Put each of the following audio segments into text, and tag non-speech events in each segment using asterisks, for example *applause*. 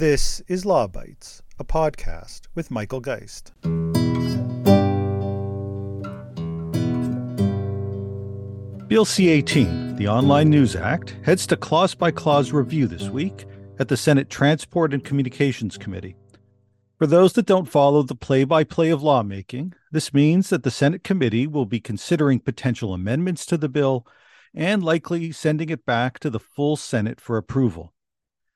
This is Law Bytes, a podcast with Michael Geist. Bill C 18, the Online News Act, heads to clause by clause review this week at the Senate Transport and Communications Committee. For those that don't follow the play by play of lawmaking, this means that the Senate committee will be considering potential amendments to the bill and likely sending it back to the full Senate for approval.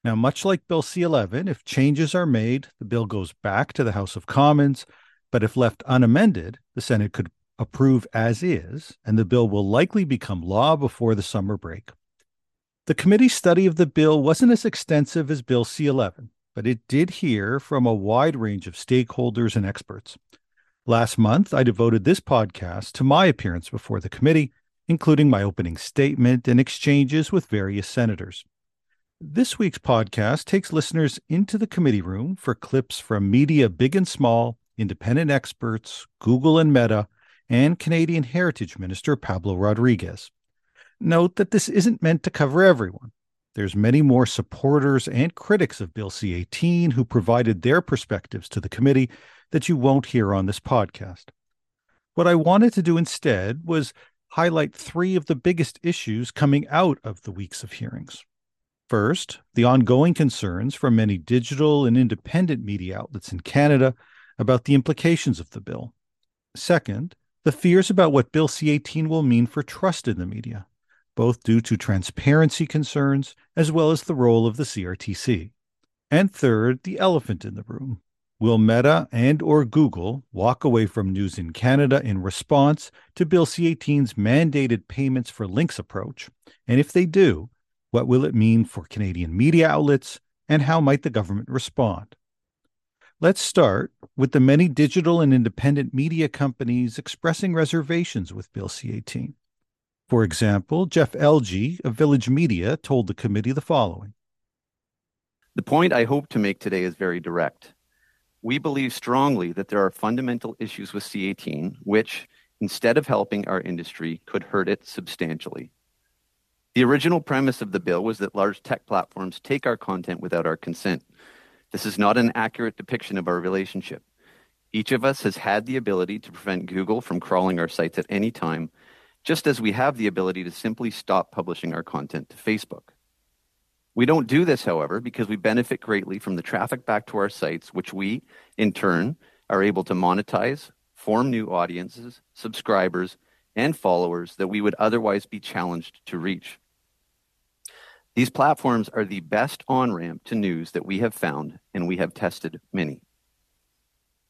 Now, much like Bill C 11, if changes are made, the bill goes back to the House of Commons, but if left unamended, the Senate could approve as is, and the bill will likely become law before the summer break. The committee study of the bill wasn't as extensive as Bill C 11, but it did hear from a wide range of stakeholders and experts. Last month, I devoted this podcast to my appearance before the committee, including my opening statement and exchanges with various senators. This week's podcast takes listeners into the committee room for clips from media big and small, independent experts, Google and Meta, and Canadian Heritage Minister Pablo Rodriguez. Note that this isn't meant to cover everyone. There's many more supporters and critics of Bill C-18 who provided their perspectives to the committee that you won't hear on this podcast. What I wanted to do instead was highlight three of the biggest issues coming out of the weeks of hearings. First, the ongoing concerns from many digital and independent media outlets in Canada about the implications of the bill. Second, the fears about what Bill C 18 will mean for trust in the media, both due to transparency concerns as well as the role of the CRTC. And third, the elephant in the room. Will Meta and or Google walk away from News in Canada in response to Bill C-18's mandated payments for links approach? And if they do, what will it mean for Canadian media outlets and how might the government respond? Let's start with the many digital and independent media companies expressing reservations with Bill C 18. For example, Jeff Elgie of Village Media told the committee the following The point I hope to make today is very direct. We believe strongly that there are fundamental issues with C 18 which, instead of helping our industry, could hurt it substantially. The original premise of the bill was that large tech platforms take our content without our consent. This is not an accurate depiction of our relationship. Each of us has had the ability to prevent Google from crawling our sites at any time, just as we have the ability to simply stop publishing our content to Facebook. We don't do this, however, because we benefit greatly from the traffic back to our sites, which we, in turn, are able to monetize, form new audiences, subscribers, and followers that we would otherwise be challenged to reach. These platforms are the best on ramp to news that we have found, and we have tested many.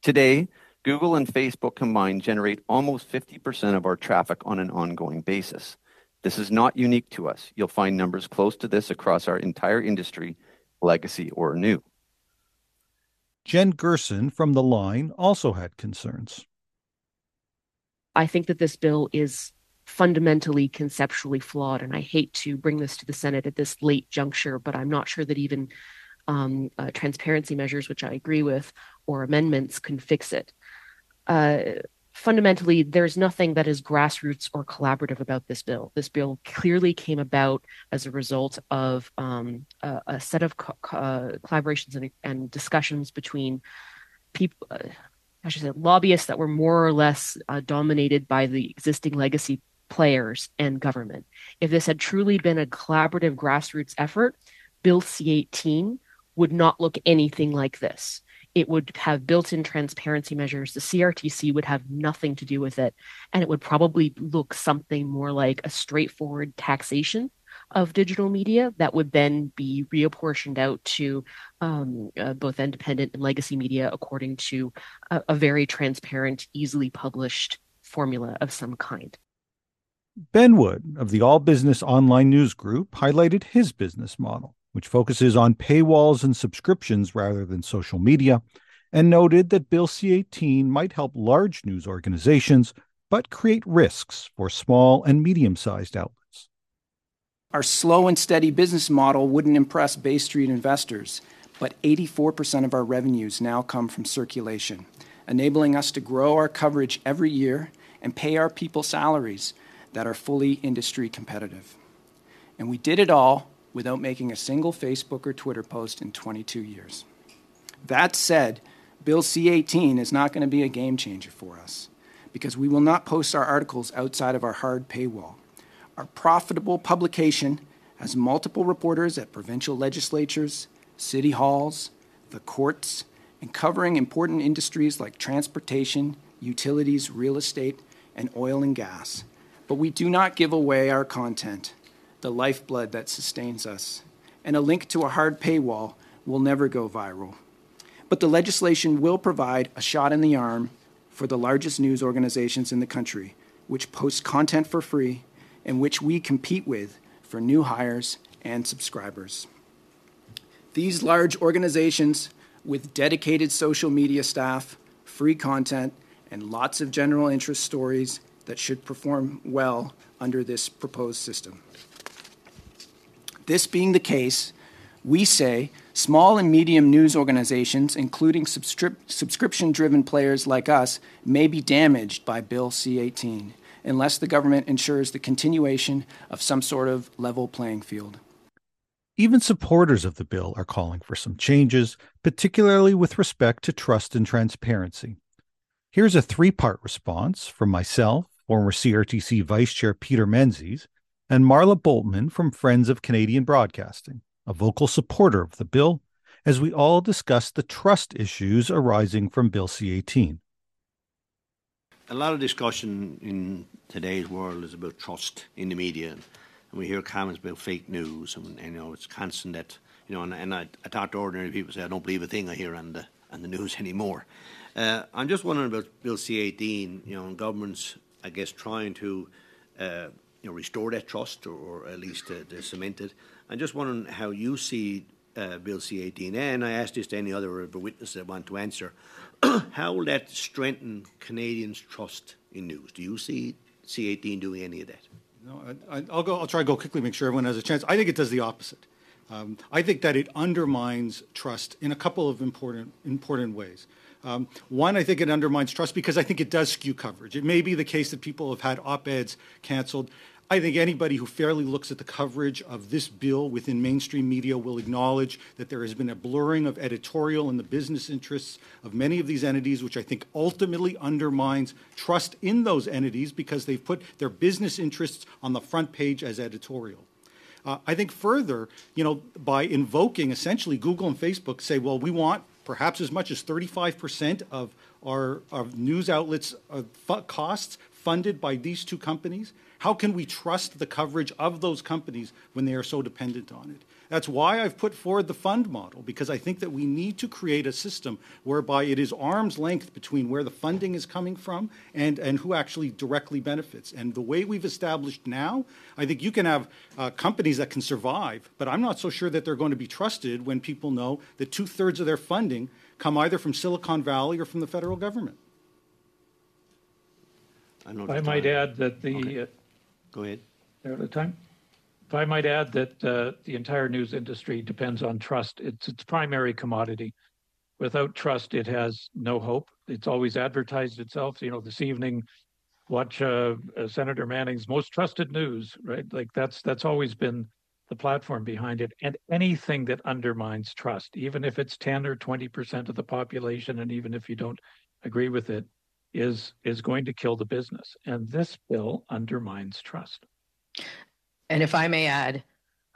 Today, Google and Facebook combined generate almost 50% of our traffic on an ongoing basis. This is not unique to us. You'll find numbers close to this across our entire industry, legacy or new. Jen Gerson from The Line also had concerns. I think that this bill is fundamentally conceptually flawed. And I hate to bring this to the Senate at this late juncture, but I'm not sure that even um, uh, transparency measures, which I agree with, or amendments can fix it. Uh, fundamentally, there's nothing that is grassroots or collaborative about this bill. This bill clearly came about as a result of um, a, a, set of co- co- uh, collaborations and, and, discussions between people. Uh, I should say lobbyists that were more or less uh, dominated by the existing legacy players and government. If this had truly been a collaborative grassroots effort, Bill C 18 would not look anything like this. It would have built in transparency measures. The CRTC would have nothing to do with it. And it would probably look something more like a straightforward taxation of digital media that would then be reapportioned out to um, uh, both independent and legacy media according to a, a very transparent, easily published formula of some kind. Ben Wood of the All Business Online News Group highlighted his business model, which focuses on paywalls and subscriptions rather than social media, and noted that Bill C 18 might help large news organizations, but create risks for small and medium sized outlets. Our slow and steady business model wouldn't impress Bay Street investors, but 84% of our revenues now come from circulation, enabling us to grow our coverage every year and pay our people salaries that are fully industry competitive. And we did it all without making a single Facebook or Twitter post in 22 years. That said, Bill C 18 is not going to be a game changer for us because we will not post our articles outside of our hard paywall. Our profitable publication has multiple reporters at provincial legislatures, city halls, the courts, and covering important industries like transportation, utilities, real estate, and oil and gas. But we do not give away our content, the lifeblood that sustains us. And a link to a hard paywall will never go viral. But the legislation will provide a shot in the arm for the largest news organizations in the country, which post content for free and which we compete with for new hires and subscribers. These large organizations with dedicated social media staff, free content, and lots of general interest stories that should perform well under this proposed system. This being the case, we say small and medium news organizations, including subscri- subscription driven players like us, may be damaged by Bill C 18 unless the government ensures the continuation of some sort of level playing field. Even supporters of the bill are calling for some changes, particularly with respect to trust and transparency. Here's a three part response from myself, former CRTC Vice Chair Peter Menzies, and Marla Boltman from Friends of Canadian Broadcasting, a vocal supporter of the bill, as we all discuss the trust issues arising from Bill C 18. A lot of discussion in today's world is about trust in the media. And we hear comments about fake news, and, and you know it's constant that you know. And, and I, I talk to ordinary people say I don't believe a thing I hear on the on the news *laughs* anymore. Uh, I'm just wondering about Bill C-18. You know, and governments, I guess, trying to uh, you know restore that trust or, or at least uh, cement it. I'm just wondering how you see uh, Bill C-18, and I ask this to any other witnesses that want to answer. *clears throat* how will that strengthen Canadians' trust in news? Do you see C-18 doing any of that? No, I, will go. I'll try to go quickly, make sure everyone has a chance. I think it does the opposite. Um, I think that it undermines trust in a couple of important important ways. Um, one, I think it undermines trust because I think it does skew coverage. It may be the case that people have had op-eds canceled I think anybody who fairly looks at the coverage of this bill within mainstream media will acknowledge that there has been a blurring of editorial and the business interests of many of these entities, which I think ultimately undermines trust in those entities because they've put their business interests on the front page as editorial. Uh, I think further, you know, by invoking essentially Google and Facebook say, well, we want perhaps as much as 35% of our, our news outlets' uh, costs funded by these two companies. How can we trust the coverage of those companies when they are so dependent on it? That's why I've put forward the fund model, because I think that we need to create a system whereby it is arm's length between where the funding is coming from and, and who actually directly benefits. And the way we've established now, I think you can have uh, companies that can survive, but I'm not so sure that they're going to be trusted when people know that two thirds of their funding come either from Silicon Valley or from the federal government. I, I might add that the uh, Go ahead. At a time. If I might add that uh, the entire news industry depends on trust. It's its primary commodity. Without trust, it has no hope. It's always advertised itself. You know, this evening, watch uh, uh, Senator Manning's most trusted news. Right, like that's that's always been the platform behind it. And anything that undermines trust, even if it's ten or twenty percent of the population, and even if you don't agree with it, is is going to kill the business. And this bill undermines trust. And if i may add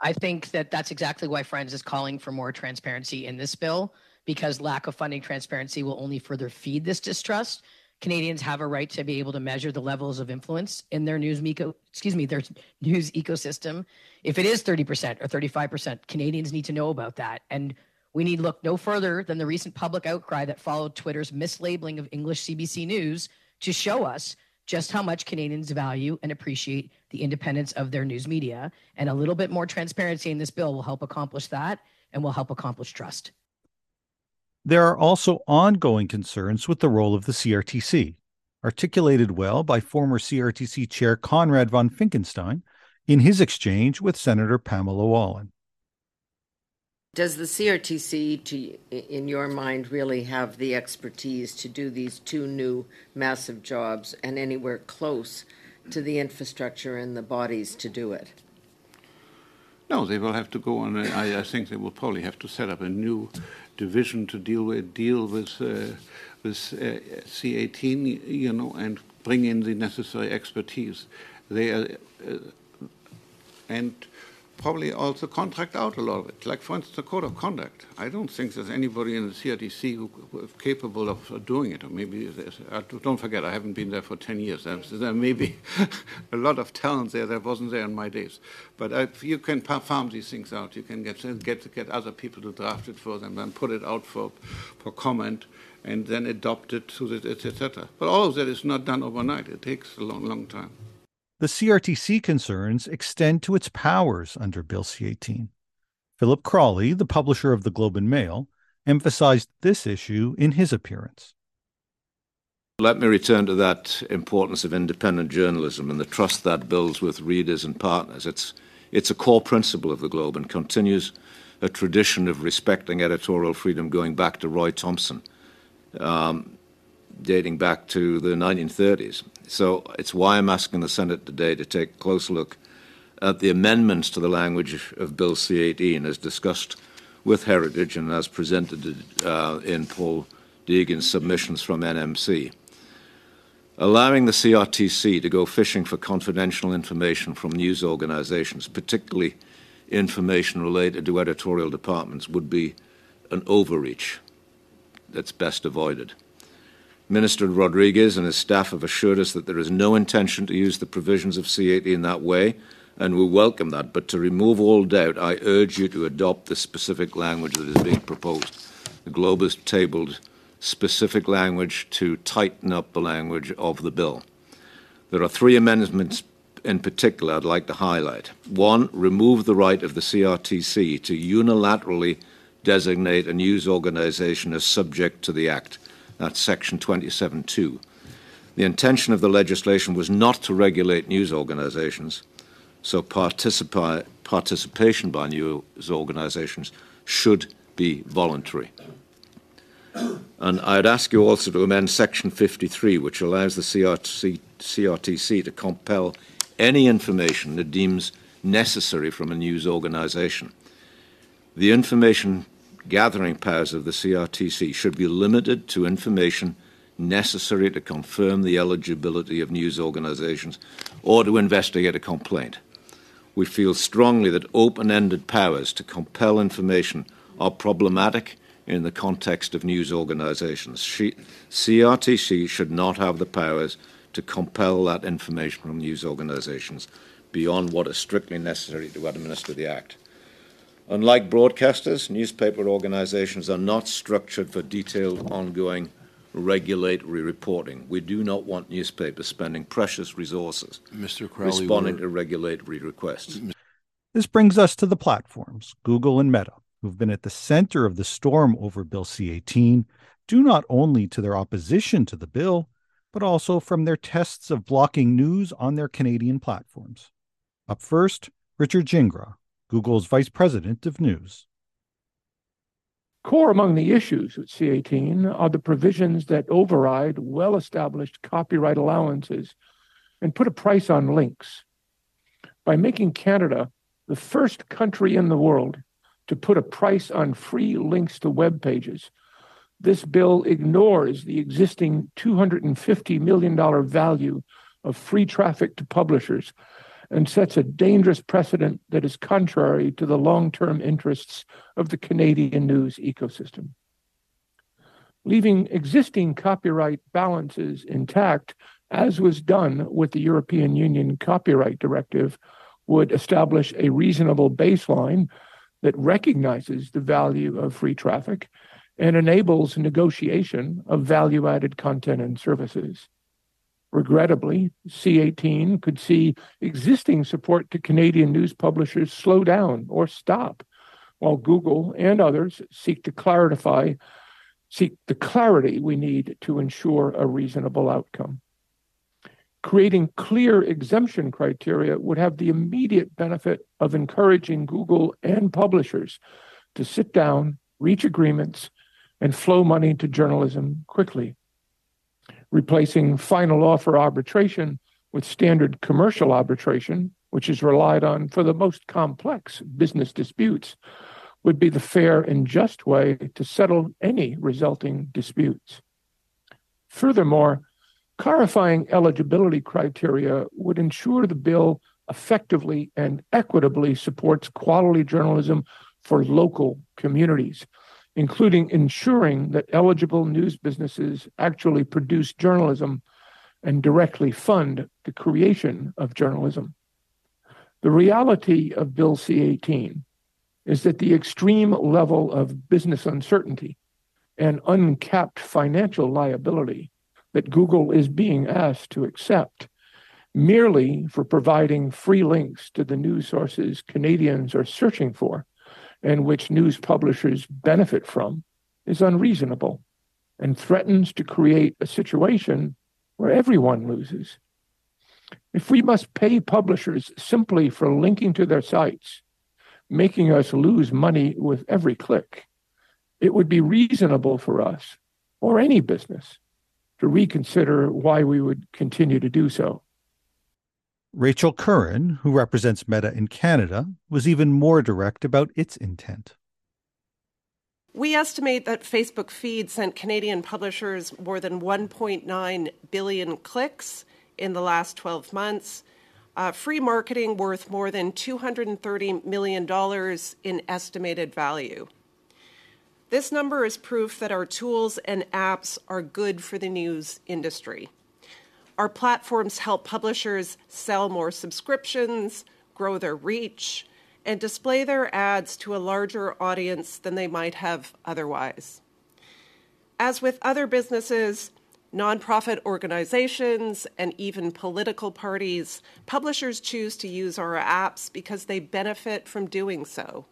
i think that that's exactly why friends is calling for more transparency in this bill because lack of funding transparency will only further feed this distrust. Canadians have a right to be able to measure the levels of influence in their news eco, excuse me their news ecosystem. If it is 30% or 35% canadians need to know about that. And we need look no further than the recent public outcry that followed Twitter's mislabeling of English CBC News to show us just how much Canadians value and appreciate the independence of their news media. And a little bit more transparency in this bill will help accomplish that and will help accomplish trust. There are also ongoing concerns with the role of the CRTC, articulated well by former CRTC Chair Konrad von Finckenstein in his exchange with Senator Pamela Wallin. Does the CRTC, to, in your mind, really have the expertise to do these two new massive jobs and anywhere close to the infrastructure and the bodies to do it? No, they will have to go on. I, I think they will probably have to set up a new division to deal with deal with uh, with uh, C18, you know, and bring in the necessary expertise. They are, uh, and probably also contract out a lot of it. Like, for instance, the code of conduct. I don't think there's anybody in the CRTC who, who is capable of doing it. Or maybe, uh, don't forget, I haven't been there for 10 years. There may be *laughs* a lot of talent there that wasn't there in my days. But if you can farm these things out. You can get, get, get other people to draft it for them, then put it out for, for comment, and then adopt it etc. But all of that is not done overnight. It takes a long, long time. The CRTC concerns extend to its powers under Bill C 18. Phillip Crawley, the publisher of the Globe and Mail, emphasized this issue in his appearance. Let me return to that importance of independent journalism and the trust that builds with readers and partners. It's, it's a core principle of the Globe and continues a tradition of respecting editorial freedom going back to Roy Thomson. Um, dating back to the 1930s. So it's why I'm asking the Senate today to take a close look at the amendments to the language of Bill C 18 as discussed with Heritage and as presented uh, in Paul Deegan's submissions from NMC. Allowing the CRTC to go fishing for confidential information from news organizations, particularly information related to editorial departments, would be an overreach that's best avoided. Minister Rodriguez and his staff have assured us that there is no intention to use the provisions of C18 in that way, and we welcome that. But to remove all doubt, I urge you to adopt the specific language that is being proposed. The Globe has tabled specific language to tighten up the language of the bill. There are three amendments in particular I'd like to highlight. One, remove the right of the CRTC to unilaterally designate a news organization as subject to the Act that's Section 27.2. The intention of the legislation was not to regulate news organizations, so participation by news organizations should be voluntary. And I'd ask you also to amend Section 53, which allows the CRTC, CRTC to compel any information it deems necessary from a news organization. The information gathering powers of the CRTC should be limited to information necessary to confirm the eligibility of news organizations or to investigate a complaint. We feel strongly that open ended powers to compel information are problematic in the context of news organizations. CRTC should not have the powers to compel that information from news organizations beyond what is strictly necessary to administer the Act. Unlike broadcasters, newspaper organizations are not structured for detailed, ongoing regulatory reporting. We do not want newspapers spending precious resources Mr. Crawley, responding to regulatory requests. This brings us to the platforms, Google and Meta, who've been at the center of the storm over Bill C 18, due not only to their opposition to the bill, but also from their tests of blocking news on their Canadian platforms. Up first, Richard Gingras, Google's vice president of news. Core among the issues with C18 are the provisions that override well established copyright allowances and put a price on links. By making Canada the first country in the world to put a price on free links to web pages, this bill ignores the existing $250 million value of free traffic to publishers and sets a dangerous precedent that is contrary to the long term interests of the Canadian news ecosystem. Leaving existing copyright balances intact, as was done with the European Union Copyright Directive, would establish a reasonable baseline that recognizes the value of free traffic and enables negotiation of value added content and services. Regrettably, C18 could see existing support to Canadian news publishers slow down or stop, while Google and others seek to clarify, seek the clarity we need to ensure a reasonable outcome. Creating clear exemption criteria would have the immediate benefit of encouraging Google and publishers to sit down, reach agreements, and flow money to journalism quickly replacing final offer arbitration with standard commercial arbitration, which is relied on for the most complex business disputes, would be the fair and just way to settle any resulting disputes. Furthermore, clarifying eligibility criteria would ensure the bill effectively and equitably supports quality journalism for local communities, including ensuring that eligible news businesses actually produce journalism and directly fund the creation of journalism. The reality of Bill C 18 is that the extreme level of business uncertainty and uncapped financial liability that Google is being asked to accept merely for providing free links to the news sources Canadians are searching for and which news publishers benefit from is unreasonable and threatens to create a situation where everyone loses. If we must pay publishers simply for linking to their sites, making us lose money with every click, it would be reasonable for us or any business to reconsider why we would continue to do so. Rachel Curran, who represents Meta in Canada, was even more direct about its intent. We estimate that Facebook Feed sent Canadian publishers more than 1.9 billion clicks in the last 12 months, uh, free marketing worth more than $230 million in estimated value. This number is proof that our tools and apps are good for the news industry. Our platforms help publishers sell more subscriptions, grow their reach, and display their ads to a larger audience than they might have otherwise. As with other businesses, nonprofit organizations, and even political parties, publishers choose to use our apps because they benefit from doing so.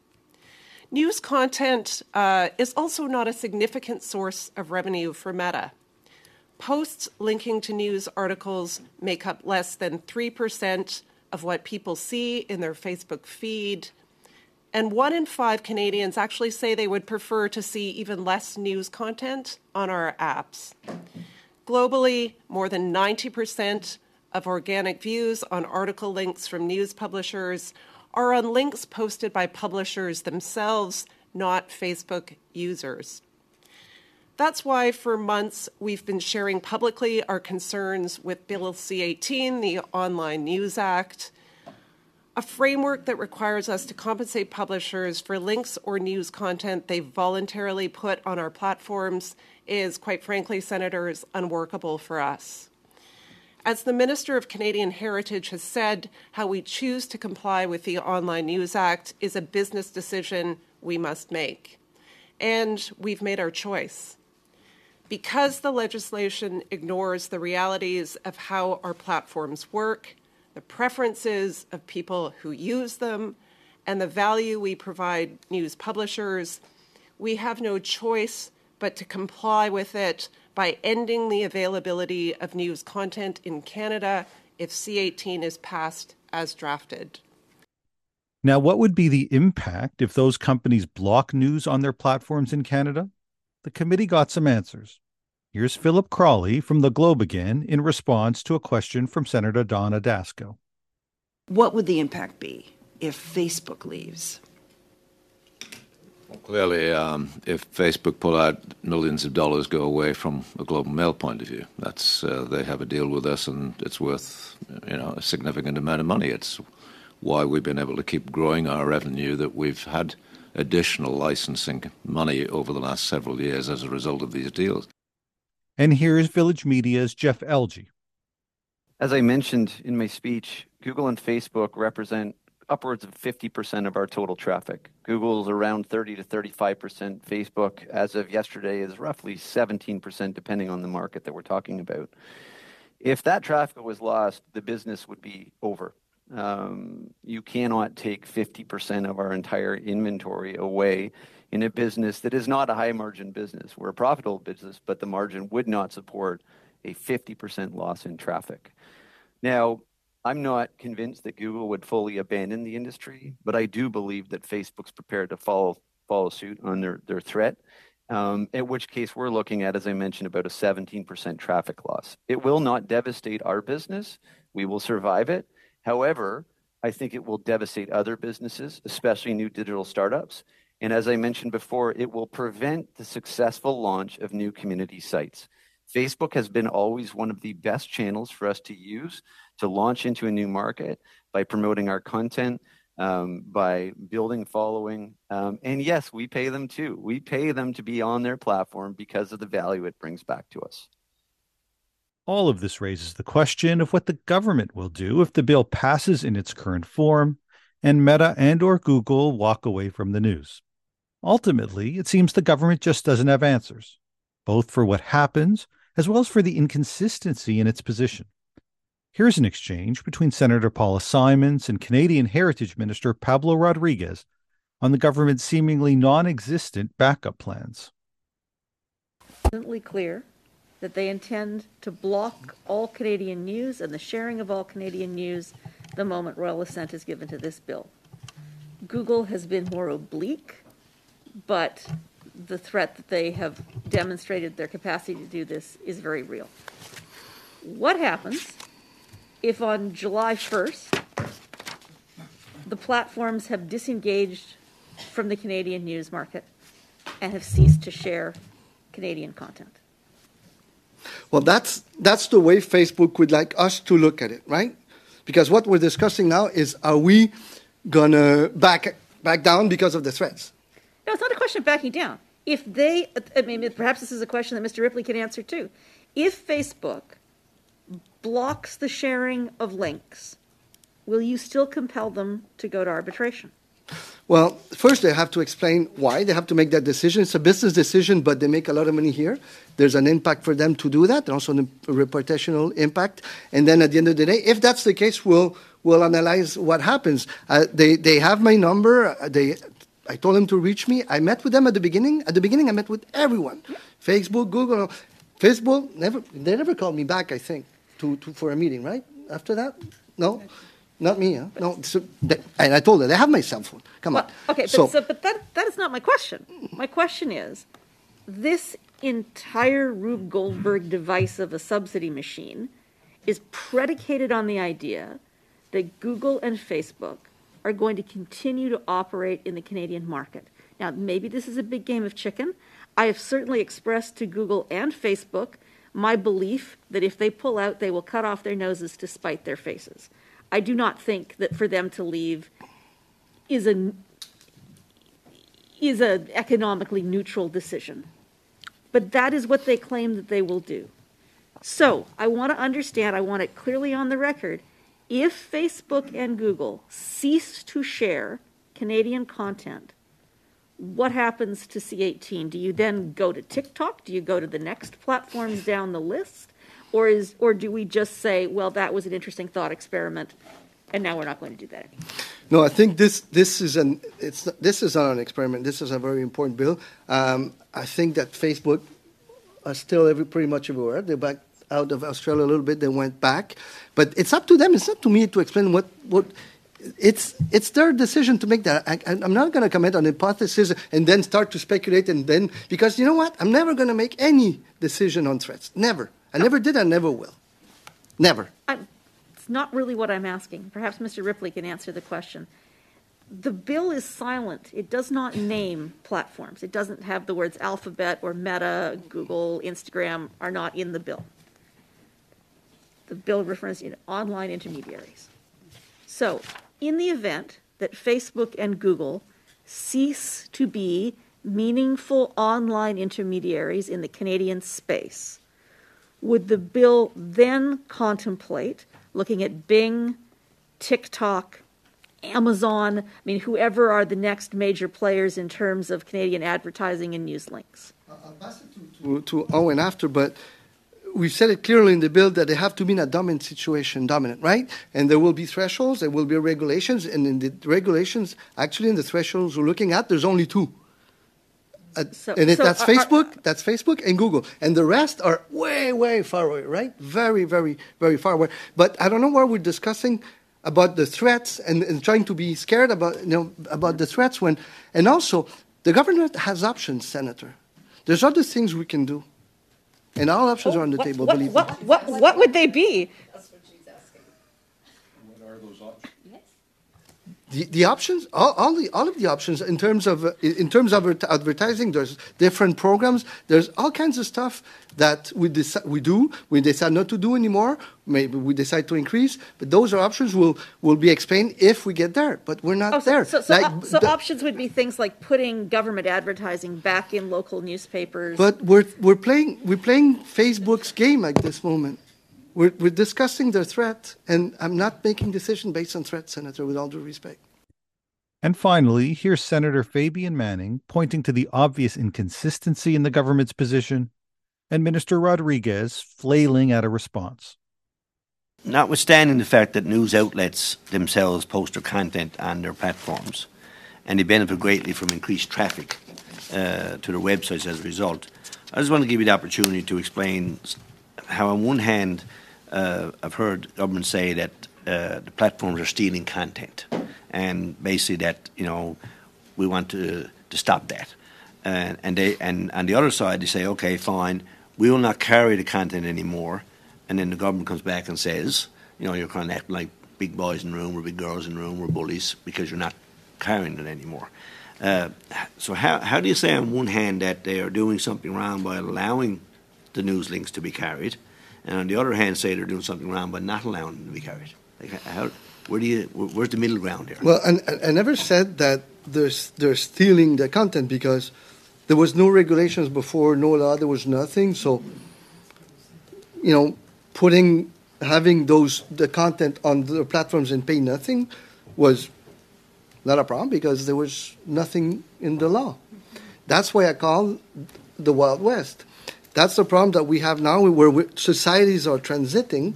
News content uh, is also not a significant source of revenue for Meta. Posts linking to news articles make up less than 3% of what people see in their Facebook feed. And one in five Canadians actually say they would prefer to see even less news content on our apps. Globally, more than 90% of organic views on article links from news publishers are on links posted by publishers themselves, not Facebook users. That's why for months we've been sharing publicly our concerns with Bill C 18, the Online News Act, a framework that requires us to compensate publishers for links or news content they voluntarily put on our platforms is, quite frankly, senators, unworkable for us. As the Minister of Canadian Heritage has said, how we choose to comply with the Online News Act is a business decision we must make. And we've made our choice because the legislation ignores the realities of how our platforms work, the preferences of people who use them, and the value we provide news publishers, we have no choice but to comply with it by ending the availability of news content in Canada if C18 is passed as drafted. Now, what would be the impact if those companies block news on their platforms in Canada? The committee got some answers. Here's Phillip Crawley from the Globe again in response to a question from Senator Donna Dasko. What would the impact be if Facebook leaves? Well, clearly, um, if Facebook pull out, millions of dollars go away from a Globe and Mail point of view. That's uh, they have a deal with us, and it's worth you know a significant amount of money. It's why we've been able to keep growing our revenue. That we've had additional licensing money over the last several years as a result of these deals. And here's Village Media's Jeff Elgie. As I mentioned in my speech, Google and Facebook represent upwards of 50% of our total traffic. Google's around 30 to 35%. Facebook, as of yesterday, is roughly 17%, depending on the market that we're talking about. If that traffic was lost, the business would be over. Um, you cannot take 50% of our entire inventory away in a business that is not a high margin business. We're a profitable business, but the margin would not support a 50% loss in traffic. Now, I'm not convinced that Google would fully abandon the industry, but I do believe that Facebook's prepared to follow follow suit on their, their threat. Um, in which case, we're looking at, as I mentioned, about a 17% traffic loss. It will not devastate our business. We will survive it. However, I think it will devastate other businesses, especially new digital startups. And as I mentioned before, it will prevent the successful launch of new community sites. Facebook has been always one of the best channels for us to use to launch into a new market by promoting our content, um, by building following. Um, and yes, we pay them too. We pay them to be on their platform because of the value it brings back to us. All of this raises the question of what the government will do if the bill passes in its current form and Meta and or Google walk away from the news. Ultimately, it seems the government just doesn't have answers, both for what happens as well as for the inconsistency in its position. Here's an exchange between Senator Paula Simons and Canadian Heritage Minister Pablo Rodriguez on the government's seemingly non existent backup plans. Clear that they intend to block all Canadian news and the sharing of all Canadian news the moment royal assent is given to this bill. Google has been more oblique, but the threat that they have demonstrated their capacity to do this is very real. What happens if on July 1st the platforms have disengaged from the Canadian news market and have ceased to share Canadian content? Well, that's that's the way Facebook would like us to look at it, right? Because what we're discussing now is are we gonna back back down because of the threats? No, it's not a question of backing down. If they, I mean, perhaps this is a question that Mr. Ripley can answer too. If Facebook blocks the sharing of links, will you still compel them to go to arbitration? Well, first they have to explain why they have to make that decision. It's a business decision, but they make a lot of money here. There's an impact for them to do that, and also a reputational impact. And then at the end of the day, if that's the case, we'll we'll analyze what happens. Uh, they they have my number. They I told them to reach me. I met with them at the beginning. At the beginning, I met with everyone, Facebook, Google, Facebook. Never they never called me back. I think to, to for a meeting. Right after that, no. Not me, huh? No, so they, and I told her they have my cell phone. Come well, on. Okay, but, so, so, but that that is not my question. My question is, this entire Rube Goldberg device of a subsidy machine is predicated on the idea that Google and Facebook are going to continue to operate in the Canadian market. Now, maybe this is a big game of chicken. I have certainly expressed to Google and Facebook my belief that if they pull out, they will cut off their noses to spite their faces. I do not think that for them to leave is a is an economically neutral decision. But that is what they claim that they will do. So I want to understand, I want it clearly on the record. If Facebook and Google cease to share Canadian content, what happens to C18? Do you then go to TikTok? Do you go to the next platforms down the list? Or is or do we just say, well, that was an interesting thought experiment, and now we're not going to do that anymore? No, I think this this is an it's this is not an experiment. This is a very important bill. Um, I think that Facebook are still every, pretty much everywhere. They're back out of Australia a little bit. They went back, but it's up to them. It's not to me to explain what what it's it's their decision to make that. I, am not going to comment on hypothesis and then start to speculate and then because you know what? I'm never going to make any decision on threats. Never. I never did. I never will. Never. I'm, it's not really what I'm asking. Perhaps Mr. Ripley can answer the question. The bill is silent. It does not name platforms. It doesn't have the words Alphabet or Meta, Google, Instagram are not in the bill. The bill refers to online intermediaries. So, in the event that Facebook and Google cease to be meaningful online intermediaries in the Canadian space, would the bill then contemplate looking at Bing, TikTok, Amazon, I mean, whoever are the next major players in terms of Canadian advertising and news links? I'll pass it to, to, to Owen after, but we've said it clearly in the bill that they have to be in a dominant situation, dominant, right? And there will be thresholds, there will be regulations, and in the regulations, actually, in the thresholds we're looking at, there's only two. Uh, so, and it, so that's are, Facebook, are, that's Facebook and Google, and the rest are way, way far away, right? Very, very, very far away. But I don't know why we're discussing about the threats and, and trying to be scared about you know about the threats when, and also the government has options, Senator. There's other things we can do, and all options oh, are on the what, table. What, believe what, me. What, what would they be? That's what she's asking. What are those options? Yes. The, the options, all, all, the all of the options in terms of uh, in terms of advertising. There's different programs. There's all kinds of stuff that we deci- we do. We decide not to do anymore. Maybe we decide to increase. But those are options will will be explained if we get there. But we're not Oh, so, there. so, so, Like, so the- options would be things like putting government advertising back in local newspapers. But we're we're playing we're playing Facebook's game at this moment. We're we're discussing their threat, and I'm not making decision based on threat, Senator. With all due respect. And finally, here's Senator Fabian Manning pointing to the obvious inconsistency in the government's position, and Minister Rodriguez flailing at a response. Notwithstanding the fact that news outlets themselves post their content on their platforms, and they benefit greatly from increased traffic uh, to their websites as a result, I just want to give you the opportunity to explain how, on one hand, uh, I've heard government say that uh, the platforms are stealing content, and basically that you know we want to to stop that, and and they and on the other side they say okay fine we will not carry the content anymore, and then the government comes back and says you know you're kind of acting like big boys in the room or big girls in the room or bullies because you're not carrying it anymore. Uh, so how how do you say on one hand that they are doing something wrong by allowing the news links to be carried, and on the other hand say they're doing something wrong but not allowing them to be carried? Like how, where do you where- where's the middle ground here? Well, and I, I never said that there's they're stealing the content because there was no regulations before, no law, there was nothing. So, you know, putting having those the content on the platforms and pay nothing was not a problem because there was nothing in the law. That's why I call the Wild West. That's the problem that we have now, where societies are transiting,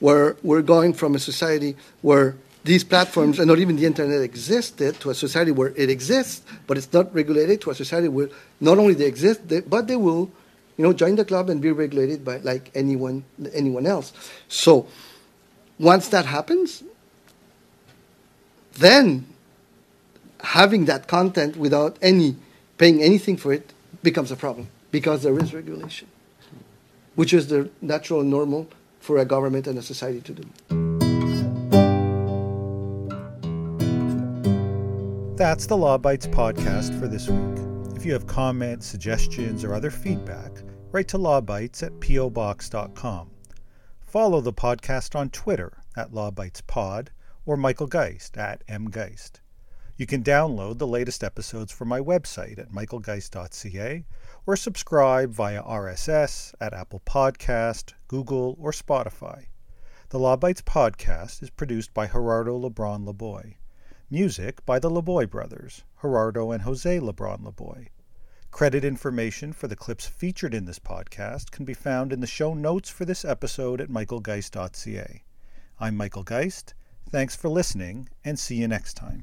where we're going from a society where these platforms and not even the internet existed to a society where it exists, but it's not regulated, to a society where not only they exist, they, but they will, you know, join the club and be regulated by like anyone anyone else. So once that happens, then having that content without any paying anything for it becomes a problem because there is regulation, which is the natural and normal for a government and a society to do. That's the Law Bytes podcast for this week. If you have comments, suggestions, or other feedback, write to lawbytes at pobox.com. Follow the podcast on Twitter at lawbytespod or Michael Geist at mgeist. You can download the latest episodes from my website at michaelgeist.ca or subscribe via RSS at Apple Podcast, Google, or Spotify. The Law Bytes podcast is produced by Gerardo Lebron Laboy. Music by the Laboy brothers, Gerardo and Jose Lebron Laboy. Credit information for the clips featured in this podcast can be found in the show notes for this episode at michaelgeist.ca. I'm Michael Geist. Thanks for listening, and see you next time.